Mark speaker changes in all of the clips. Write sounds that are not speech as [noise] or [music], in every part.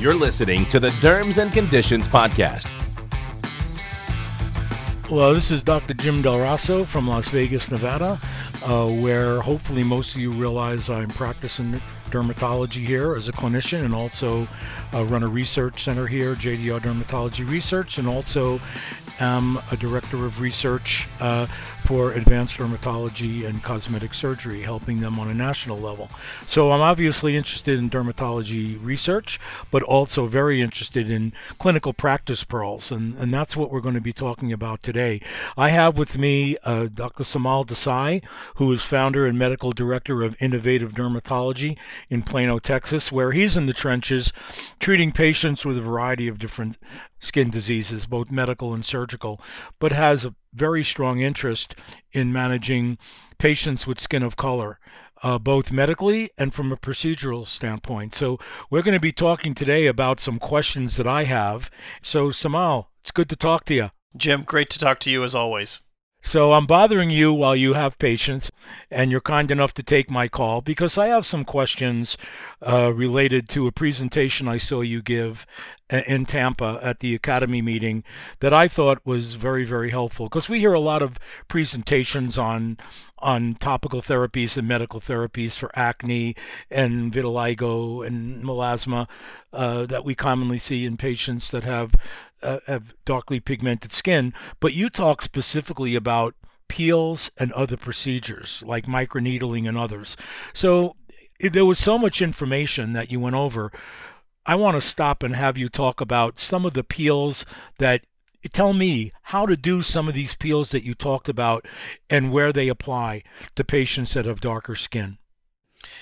Speaker 1: You're listening to the Derms and Conditions Podcast.
Speaker 2: Well, this is Dr. Jim Del Rosso from Las Vegas, Nevada, uh, where hopefully most of you realize I'm practicing dermatology here as a clinician and also uh, run a research center here, JDR Dermatology Research, and also am a director of research uh, for advanced dermatology and cosmetic surgery, helping them on a national level. So I'm obviously interested in dermatology research, but also very interested in clinical practice pearls, and, and that's what we're going to be talking about today. I have with me uh, Dr. Seemal Desai, who is founder and medical director of Innovative Dermatology in Plano, Texas, where he's in the trenches treating patients with a variety of different skin diseases, both medical and surgical, but has a very strong interest in managing patients with skin of color. Uh, both medically and from a procedural standpoint. So, we're going to be talking today about some questions that I have. So, Seemal, it's good to talk to you.
Speaker 3: Jim, great to talk to you as always.
Speaker 2: So I'm bothering you while you have patients, and you're kind enough to take my call because I have some questions uh, related to a presentation I saw you give in Tampa at the Academy meeting that I thought was very, very helpful. Because we hear a lot of presentations on on topical therapies and medical therapies for acne and vitiligo and melasma uh, that we commonly see in patients that have uh, have darkly pigmented skin. But you talk specifically about peels and other procedures like microneedling and others. So there was so much information that you went over. I want to stop and have you talk about some of the peels that tell me how to do some of these peels that you talked about and where they apply to patients that have darker skin.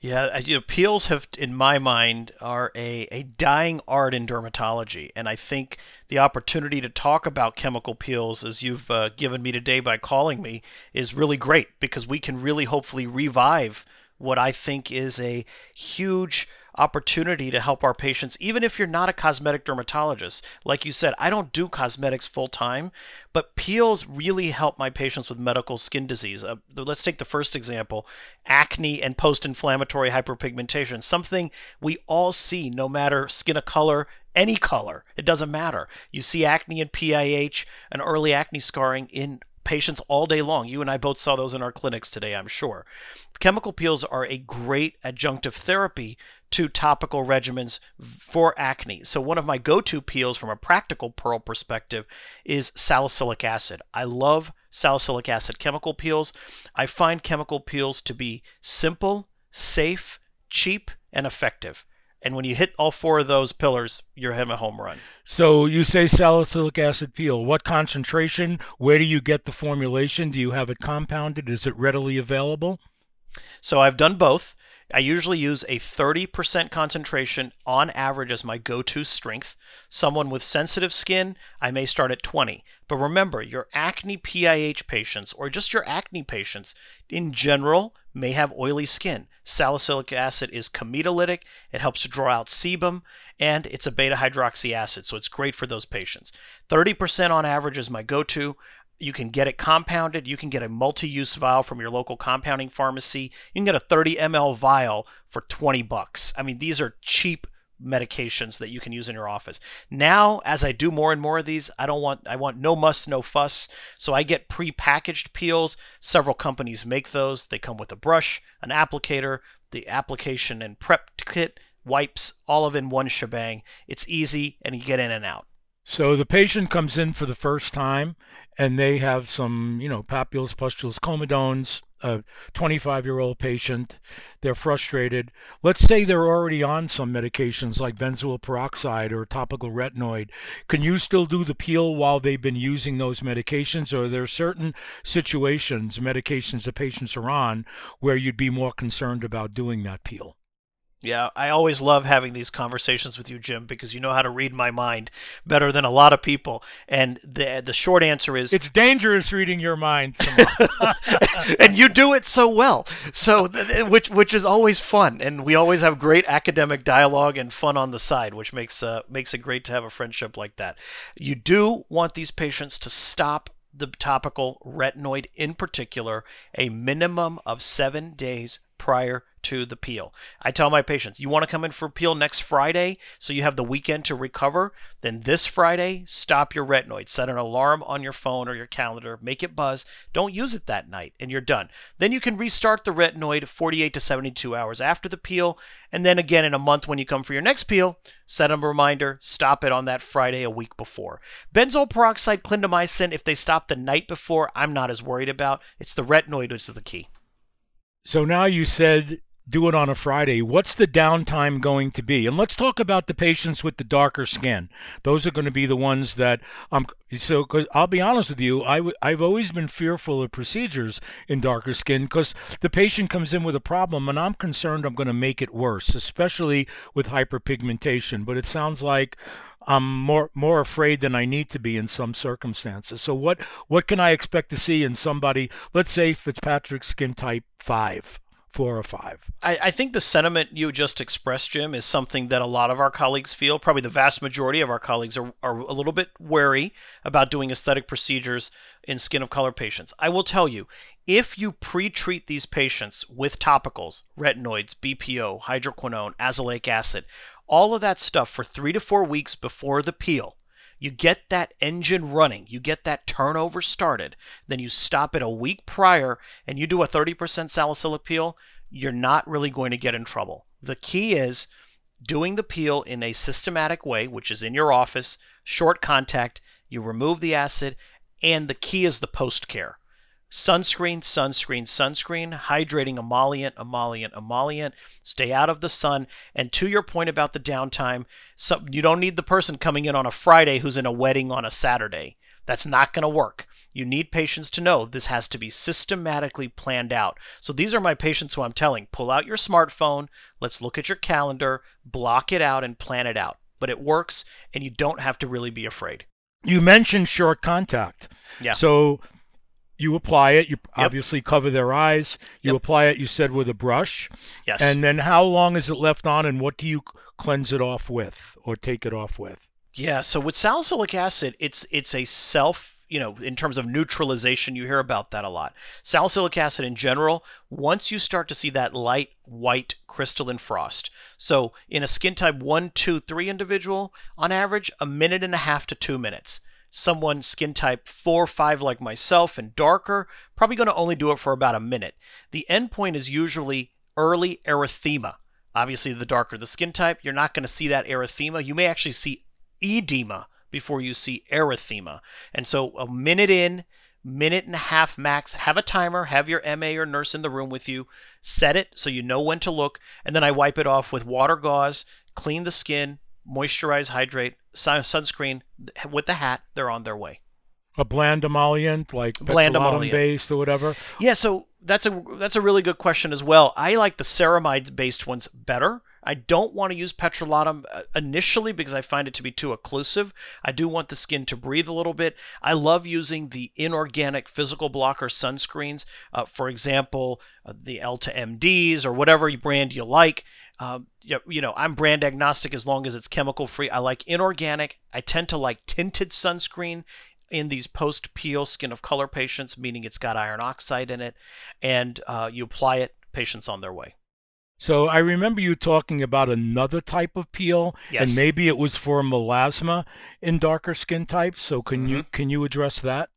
Speaker 3: Yeah, you know, peels have, in my mind, are a, a dying art in dermatology. And I think the opportunity to talk about chemical peels, as you've uh, given me today by calling me, is really great because we can really hopefully revive what I think is a huge opportunity to help our patients, even if you're not a cosmetic dermatologist. Like you said, I don't do cosmetics full time, but peels really help my patients with medical skin disease. Uh, let's take the first example acne and post inflammatory hyperpigmentation, something we all see no matter skin of color, any color. It doesn't matter. You see acne and PIH and early acne scarring in patients all day long. You and I both saw those in our clinics today, I'm sure. Chemical peels are a great adjunctive therapy to topical regimens for acne. So, one of my go to peels from a practical pearl perspective is salicylic acid. I love salicylic acid chemical peels. I find chemical peels to be simple, safe, cheap, and effective. And when you hit all four of those pillars, you're hitting a home run.
Speaker 2: So you say salicylic acid peel. What concentration? Where do you get the formulation? Do you have it compounded? Is it readily available?
Speaker 3: So I've done both. I usually use a 30% concentration on average as my go to strength. Someone with sensitive skin, I may start at 20. But remember, your acne PIH patients or just your acne patients in general may have oily skin. Salicylic acid is comedolytic, it helps to draw out sebum, and it's a beta hydroxy acid, so it's great for those patients. 30% on average is my go to. You can get it compounded. You can get a multi use vial from your local compounding pharmacy. You can get a 30 ml vial for 20 bucks. I mean, these are cheap medications that you can use in your office. Now, as I do more and more of these, I don't want I want no muss, no fuss. So I get pre-packaged peels. Several companies make those. They come with a brush, an applicator, the application and prep kit, wipes, all of in one shebang. It's easy and you get in and out.
Speaker 2: So the patient comes in for the first time and they have some, you know, papules, pustules, comedones, a 25 year old patient. They're frustrated. Let's say they're already on some medications like benzoyl peroxide or topical retinoid. Can you still do the peel while they've been using those medications? Or are there certain situations, medications the patients are on, where you'd be more concerned about doing that peel?
Speaker 3: Yeah, I always love having these conversations with you, Jim, because you know how to read my mind better than a lot of people. And the the short answer is
Speaker 2: it's dangerous reading your mind, [laughs] [laughs]
Speaker 3: and you do it so well. So which which is always fun, and we always have great academic dialogue and fun on the side, which makes uh, makes it great to have a friendship like that. You do want these patients to stop the topical retinoid in particular a minimum of seven days prior to the peel. I tell my patients, you want to come in for a peel next Friday so you have the weekend to recover? Then this Friday, stop your retinoid. Set an alarm on your phone or your calendar, make it buzz. Don't use it that night, and you're done. Then you can restart the retinoid 48 to 72 hours after the peel, and then again in a month when you come for your next peel, set a reminder, stop it on that Friday a week before. Benzoyl peroxide, clindamycin, if they stop the night before, I'm not as worried about. It's the retinoid which is the key.
Speaker 2: So now you said do it on a Friday. What's the downtime going to be? And let's talk about the patients with the darker skin. Those are going to be the ones that um so cuz I'll be honest with you, I w- I've always been fearful of procedures in darker skin cuz the patient comes in with a problem and I'm concerned I'm going to make it worse, especially with hyperpigmentation, but it sounds like I'm more more afraid than I need to be in some circumstances. So what what can I expect to see in somebody, let's say Fitzpatrick skin type 5? four or five.
Speaker 3: I, I, think the sentiment you just expressed, Jim, is something that a lot of our colleagues feel. Probably the vast majority of our colleagues are, are a little bit wary about doing aesthetic procedures in skin of color patients. I will tell you, if you pre treat these patients with topicals, retinoids, BPO, hydroquinone, azelaic acid, all of that stuff for three to four weeks before the peel, you get that engine running, you get that turnover started, then you stop it a week prior and you do a 30% salicylic peel, you're not really going to get in trouble. The key is doing the peel in a systematic way, which is in your office, short contact, you remove the acid, and the key is the post care sunscreen, sunscreen, sunscreen, hydrating emollient, emollient, emollient. Stay out of the sun. And to your point about the downtime, so you don't need the person coming in on a Friday who's in a wedding on a Saturday. That's not going to work. You need patients to know this has to be systematically planned out. So these are my patients who I'm telling pull out your smartphone, let's look at your calendar, block it out, and plan it out. But it works, and you don't have to really be afraid.
Speaker 2: You mentioned short contact.
Speaker 3: Yeah.
Speaker 2: So you apply it. You yep. obviously cover their eyes. You
Speaker 3: yep.
Speaker 2: apply it. You said with a brush.
Speaker 3: Yes.
Speaker 2: And then how long is it left on, and what do you cleanse it off with, or take it off with?
Speaker 3: Yeah. So with salicylic acid, it's it's a self. You know, in terms of neutralization, you hear about that a lot. Salicylic acid in general, once you start to see that light white crystalline frost. So in a skin type 1, 2, 3 individual, on average, a minute and a half to two minutes someone skin type 4 or 5 like myself and darker, probably going to only do it for about a minute. The endpoint is usually early erythema. Obviously, the darker the skin type, you're not going to see that erythema. You may actually see edema before you see erythema. And so, a minute in, minute and a half max, have a timer, have your MA or nurse in the room with you, set it so you know when to look, and then I wipe it off with water gauze, clean the skin, moisturize, hydrate, sunscreen with the hat. They're on their way.
Speaker 2: A bland emollient, like bland emollient based or whatever.
Speaker 3: Yeah, so that's a that's a really good question as well. I like the ceramide based ones better. I don't want to use petrolatum uh, initially because I find it to be too occlusive. I do want the skin to breathe a little bit. I love using the inorganic physical blocker sunscreens. Uh, for example, uh, the Elta MDs or whatever brand you like. Um, you know, I'm brand agnostic as long as it's chemical free. I like inorganic. I tend to like tinted sunscreen in these post peel skin of color patients, meaning it's got iron oxide in it, and uh, you apply it, patients on their way.
Speaker 2: So I remember you talking about another type of peel,
Speaker 3: yes.
Speaker 2: and maybe it was for melasma in darker skin types. So can mm-hmm. you can you address that?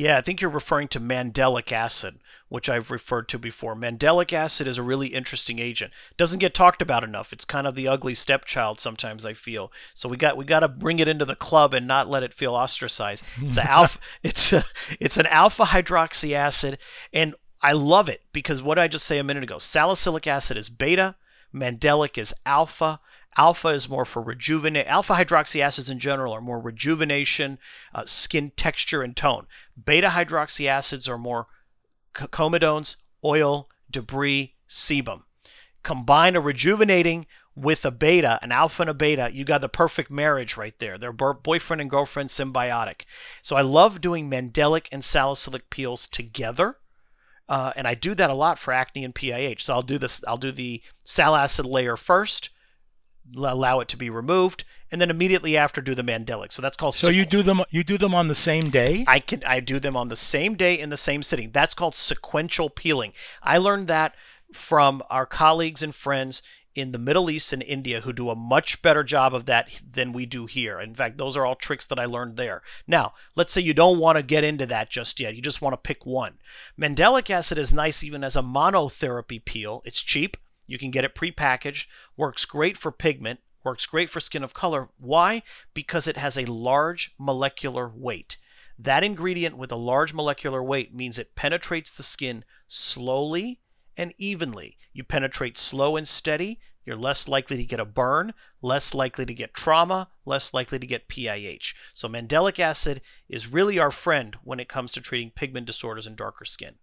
Speaker 3: Yeah, I think you're referring to mandelic acid, which I've referred to before. Mandelic acid is a really interesting agent. Doesn't get talked about enough. It's kind of the ugly stepchild sometimes I feel. So we got we got to bring it into the club and not let it feel ostracized. It's an alpha [laughs] [laughs] it's a, it's an alpha hydroxy acid and I love it because what did I just say a minute ago? Salicylic acid is beta, mandelic is alpha, Alpha is more for rejuvenate. Alpha hydroxy acids in general are more rejuvenation, uh, skin texture, and tone. Beta hydroxy acids are more comedones, oil, debris, sebum. Combine a rejuvenating with a beta, an alpha and a beta, you got the perfect marriage right there. They're boyfriend and girlfriend symbiotic. So I love doing mandelic and salicylic peels together. Uh, and I do that a lot for acne and PIH. So I'll do this. I'll do the sal acid layer first, allow it to be removed, and then immediately after do the mandelic. So that's called.
Speaker 2: So you do them. You do them on the same day.
Speaker 3: I can. I do them on the same day in the same sitting. That's called sequential peeling. I learned that from our colleagues and friends in the Middle East and India who do a much better job of that than we do here. In fact, those are all tricks that I learned there. Now, let's say you don't want to get into that just yet. You just want to pick one. Mandelic acid is nice even as a monotherapy peel. It's cheap. You can get it prepackaged. Works great for pigment. Works great for skin of color. Why? Because it has a large molecular weight. That ingredient with a large molecular weight means it penetrates the skin slowly and evenly. You penetrate slow and steady, you're less likely to get a burn, less likely to get trauma, less likely to get PIH. So mandelic acid is really our friend when it comes to treating pigment disorders and darker skin.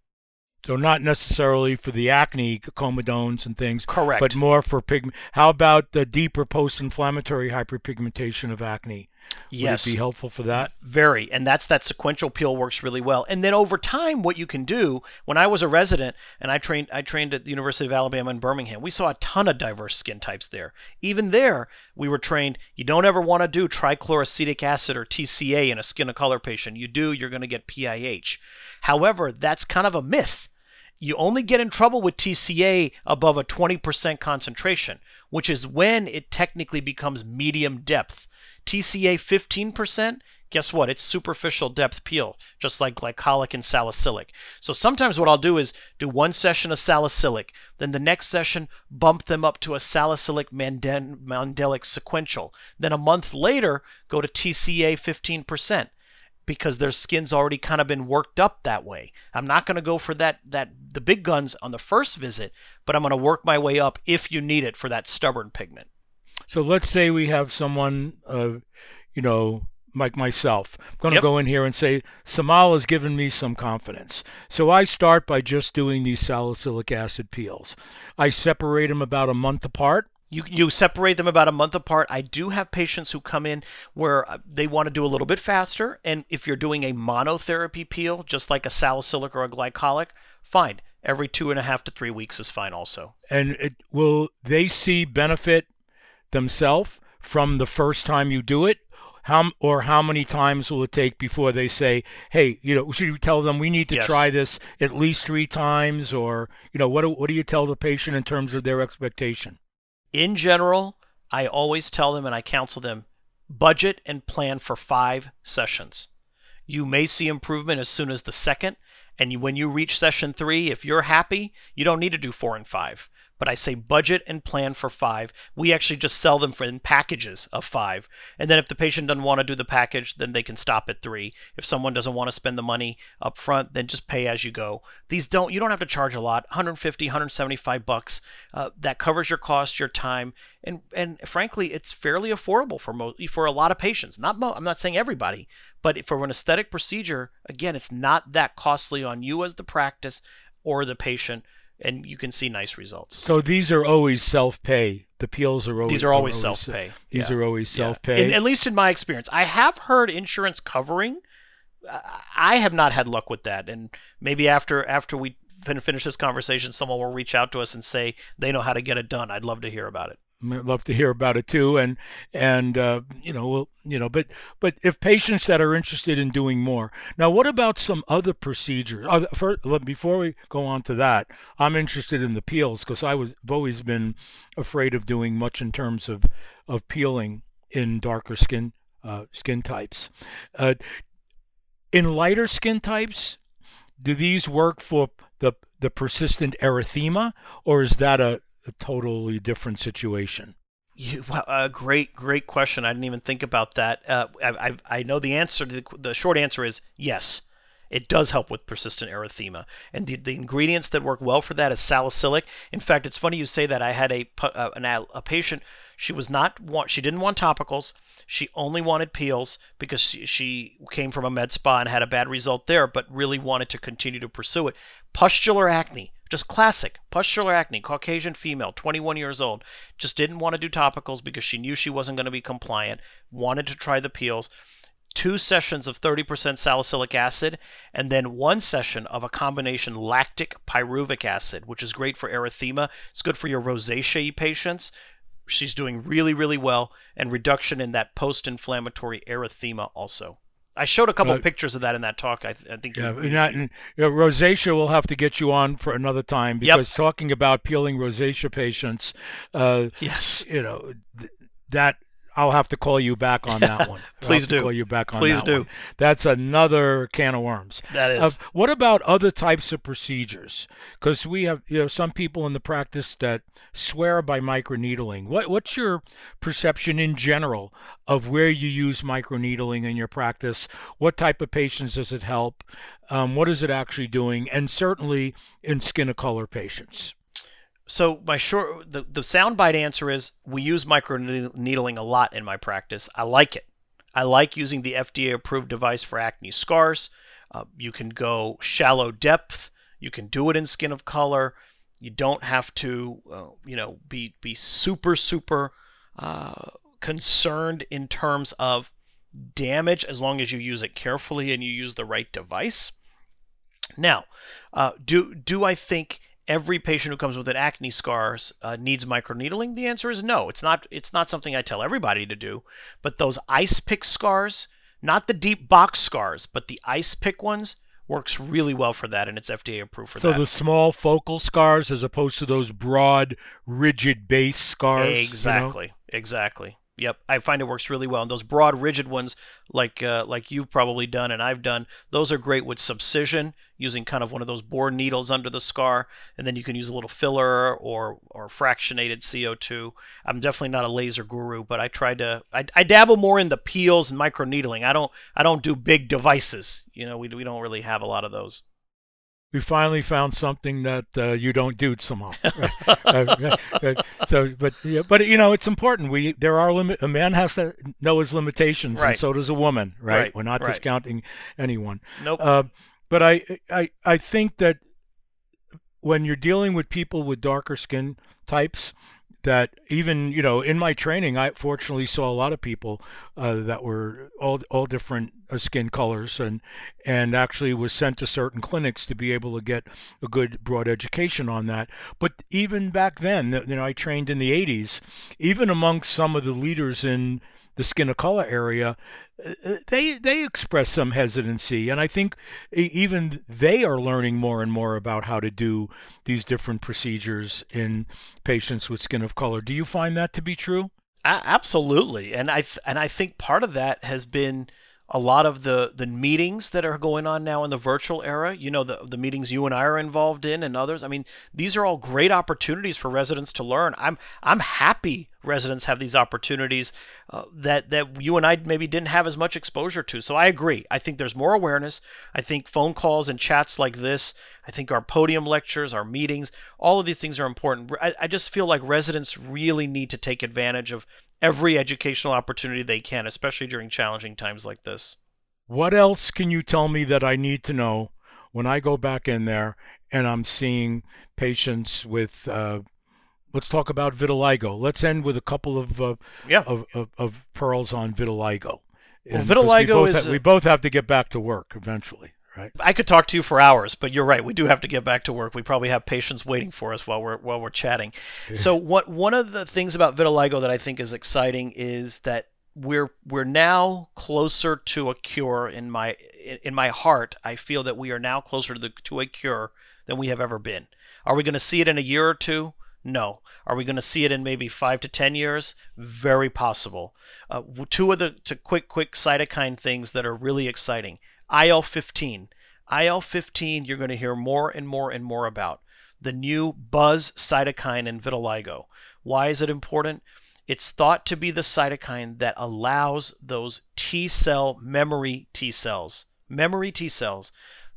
Speaker 2: So not necessarily for the acne, comedones and things.
Speaker 3: Correct.
Speaker 2: But more for pigment. How about the deeper post-inflammatory hyperpigmentation of acne? Would
Speaker 3: yes.
Speaker 2: it be helpful for that?
Speaker 3: Very. And that's that sequential peel works really well. And then over time, what you can do, when I was a resident and I trained I trained at the University of Alabama in Birmingham, we saw a ton of diverse skin types there. Even there, we were trained you don't ever want to do trichloroacetic acid or TCA in a skin of color patient. You do, you're going to get PIH. However, that's kind of a myth. You only get in trouble with TCA above a 20% concentration, which is when it technically becomes medium depth. TCA 15%, guess what? It's superficial depth peel, just like glycolic and salicylic. So sometimes what I'll do is do one session of salicylic, then the next session bump them up to a salicylic mandelic sequential. Then a month later, go to TCA 15% because their skin's already kind of been worked up that way. I'm not going to go for that that the big guns on the first visit, but I'm going to work my way up if you need it for that stubborn pigment.
Speaker 2: So let's say we have someone, uh, you know, like myself. I'm going to
Speaker 3: Yep.
Speaker 2: go in here and say, Seemal has given me some confidence. So I start by just doing these salicylic acid peels. I separate them about a month apart.
Speaker 3: You, you separate them about a month apart. I do have patients who come in where uh, they want to do a little bit faster. And if you're doing a monotherapy peel, just like a salicylic or a glycolic, fine. Every two and a half to three weeks is fine also.
Speaker 2: And it, will they see benefit themselves from the first time you do it? How, or how many times will it take before they say, "Hey, you know, should you tell them we need to
Speaker 3: Yes.
Speaker 2: try this at least three times?" Or, you know, what do, what do you tell the patient in terms of their expectation?
Speaker 3: In general, I always tell them and I counsel them budget and plan for five sessions. You may see improvement as soon as the second, and when you reach session three, if you're happy, you don't need to do four and five. But I say budget and plan for five. We actually just sell them for in packages of five. And then if the patient doesn't want to do the package, then they can stop at three. If someone doesn't want to spend the money up front, then just pay as you go. These don't you don't have to charge a lot 150 175 bucks uh, that covers your cost your time and and frankly it's fairly affordable for mo- for a lot of patients not mo- i'm not saying everybody but for an aesthetic procedure again it's not that costly on you as the practice or the patient and you can see nice results.
Speaker 2: So these are always self-pay. The peels are always
Speaker 3: these are always self-pay.
Speaker 2: These
Speaker 3: Yeah.
Speaker 2: are always self-pay.
Speaker 3: In- at least in my experience i have heard insurance covering. I have not had luck with that. And maybe after after we finish this conversation someone will reach out to us and say they know how to get it done. I'd love to hear about it
Speaker 2: I'd love to hear about it too, and and uh, you know, well, you know, but but if patients that are interested in doing more, now what about some other procedures? Uh, first, before we go on to that, I'm interested in the peels because I was I've always been afraid of doing much in terms of of peeling in darker skin uh, skin types. Uh, in lighter skin types, do these work for the the persistent erythema, or is that a, a totally different situation?
Speaker 3: You, wow, uh, great, great question. I didn't even think about that. Uh, I, I, I know the answer. The, the short answer is yes. It does help with persistent erythema, and the, the ingredients that work well for that is salicylic. In fact, it's funny you say that. I had a uh, an, a patient. She was not want. She didn't want topicals. She only wanted peels because she, she came from a med spa and had a bad result there, but really wanted to continue to pursue it. Pustular acne, just classic pustular acne, Caucasian female, 21 years old, just didn't want to do topicals because she knew she wasn't going to be compliant, wanted to try the peels. Two sessions of 30% salicylic acid, and then one session of a combination lactic pyruvic acid, which is great for erythema. It's good for your rosacea patients. She's doing really, really well, and reduction in that post inflammatory erythema also. I showed a couple uh, pictures of that in that talk. I, th- I think.
Speaker 2: Yeah, you, not, you know, rosacea. We'll have to get you on for another time because yep. talking about peeling rosacea patients. Uh,
Speaker 3: yes.
Speaker 2: You know th- that I'll have to call you back on that [laughs] one.
Speaker 3: Please do.
Speaker 2: Call you back on
Speaker 3: Please
Speaker 2: that
Speaker 3: do.
Speaker 2: One. That's another can of worms.
Speaker 3: That is. Uh,
Speaker 2: what about other types of procedures? Because we have you know some people in the practice that swear by microneedling. What what's your perception in general of where you use microneedling in your practice? What type of patients does it help? Um, what is it actually doing? And certainly in skin of color patients.
Speaker 3: So my short the, the soundbite answer is we use microneedling a lot in my practice. I like it. I like using the FDA approved device for acne scars. Uh, you can go shallow depth. You can do it in skin of color. You don't have to, uh, you know, be be super super uh, concerned in terms of damage as long as you use it carefully and you use the right device. Now, uh, do do I think every patient who comes with an acne scars uh, needs microneedling? The answer is no. It's not. It's not something I tell everybody to do. But those ice pick scars, not the deep box scars, but the ice pick ones, works really well for that, and it's FDA approved for
Speaker 2: so
Speaker 3: that.
Speaker 2: So the small focal scars, as opposed to those broad, rigid base scars.
Speaker 3: Exactly.
Speaker 2: You know?
Speaker 3: Exactly. Yep, I find it works really well. And those broad, rigid ones, like uh, like you've probably done and I've done, those are great with subcision, using kind of one of those bore needles under the scar, and then you can use a little filler or or fractionated CO2. I'm definitely not a laser guru, but I try to I, I dabble more in the peels and microneedling. I don't I don't do big devices. You know, we we don't really have a lot of those
Speaker 2: we finally found something that uh, you don't do somehow. [laughs] uh, so, but yeah, but you know, it's important. We there are limit. A man has to know his limitations,
Speaker 3: right.
Speaker 2: and so does a woman. Right?
Speaker 3: right.
Speaker 2: We're not
Speaker 3: right.
Speaker 2: discounting anyone.
Speaker 3: Nope.
Speaker 2: Uh, but I, I, I think that when you're dealing with people with darker skin types, that even you know in my training i fortunately saw a lot of people uh, that were all all different uh, skin colors and and actually was sent to certain clinics to be able to get a good broad education on that. But even back then you know i trained in the 80s even amongst some of the leaders in the skin of color area, uh, uh, they they express some hesitancy, and I think even they are learning more and more about how to do these different procedures in patients with skin of color. Do you find that to be true?
Speaker 3: absolutely, and I th- and I think part of that has been a lot of the the meetings that are going on now in the virtual era you know the the meetings you and I are involved in and others i mean these are all great opportunities for residents to learn. I'm i'm happy residents have these opportunities uh, that that you and I maybe didn't have as much exposure to. So i agree. I think there's more awareness. I think phone calls and chats like this i think our podium lectures our meetings all of these things are important. I, I just feel like residents really need to take advantage of every educational opportunity they can, especially during challenging times like this.
Speaker 2: What else can you tell me that I need to know when I go back in there and I'm seeing patients with, uh, let's talk about vitiligo. Let's end with a couple of, uh,
Speaker 3: yeah.
Speaker 2: of, of, of, pearls on vitiligo.
Speaker 3: Well, vitiligo
Speaker 2: we
Speaker 3: is.
Speaker 2: We both have to get back to work eventually right?
Speaker 3: I could talk to you for hours, but you're right. We do have to get back to work. We probably have patients waiting for us while we're while we're chatting. so what one of the things about vitiligo that I think is exciting is that we're we're now closer to a cure in my in my heart. I feel that we are now closer to the to a cure than we have ever been. Are we going to see it in a year or two? No. Are we going to see it in maybe five to ten years? Very possible. Uh, two of the two quick quick cytokine things that are really exciting. IL 15. IL 15, you're going to hear more and more and more about. The new buzz cytokine in vitiligo. Why is it important? It's thought to be the cytokine that allows those T cell memory T cells, memory T cells,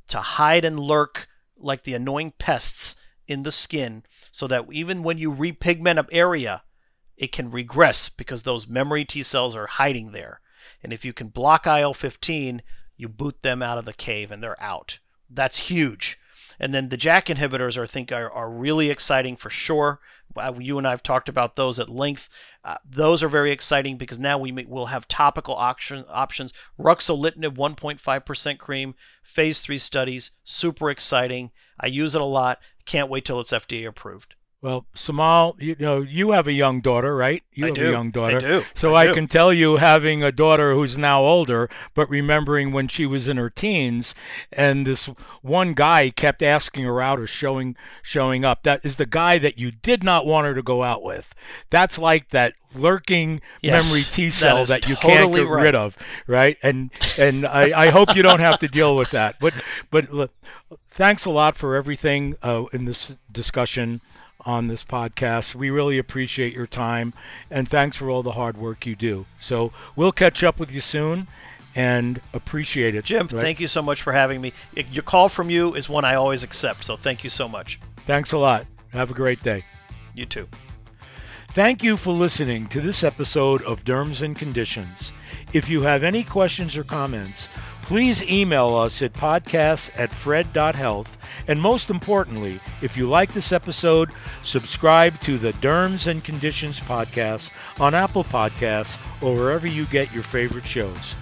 Speaker 3: to hide and lurk like the annoying pests in the skin so that even when you repigment an area, it can regress because those memory T cells are hiding there. And if you can block IL 15, you boot them out of the cave and they're out. That's huge. And then the JAK inhibitors, I think, are, are really exciting for sure. Uh, you and I have talked about those at length. Uh, those are very exciting because now we may, will have topical option, options. Ruxolitinib 1.5% cream, phase three studies, super exciting. I use it a lot. Can't wait till it's FDA approved.
Speaker 2: Well, Seemal, you know, you have a young daughter, right? You
Speaker 3: I
Speaker 2: have
Speaker 3: do.
Speaker 2: a young daughter.
Speaker 3: I do.
Speaker 2: So
Speaker 3: I
Speaker 2: I, can tell you, having a daughter who's now older, but remembering when she was in her teens, and this one guy kept asking her out or showing showing up. That is the guy that you did not want her to go out with. That's like that lurking
Speaker 3: Yes,
Speaker 2: memory T cell
Speaker 3: is
Speaker 2: that, you can't get
Speaker 3: right.
Speaker 2: rid of, right? And and I, I hope you don't have to deal with that. But but look, thanks a lot for everything uh, in this discussion on this podcast. We really appreciate your time and thanks for all the hard work you do. So we'll catch up with you soon and appreciate it.
Speaker 3: Jim,
Speaker 2: right?
Speaker 3: thank you so much for having me. Your call from you is one I always accept, so thank you so much.
Speaker 2: Thanks a lot. Have a great day.
Speaker 3: You too.
Speaker 2: Thank you for listening to this episode of Derms and Conditions. If you have any questions or comments, please email us at podcasts at fred.health. And most importantly, if you like this episode, subscribe to the Derms and Conditions podcast on Apple Podcasts or wherever you get your favorite shows.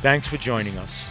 Speaker 2: Thanks for joining us.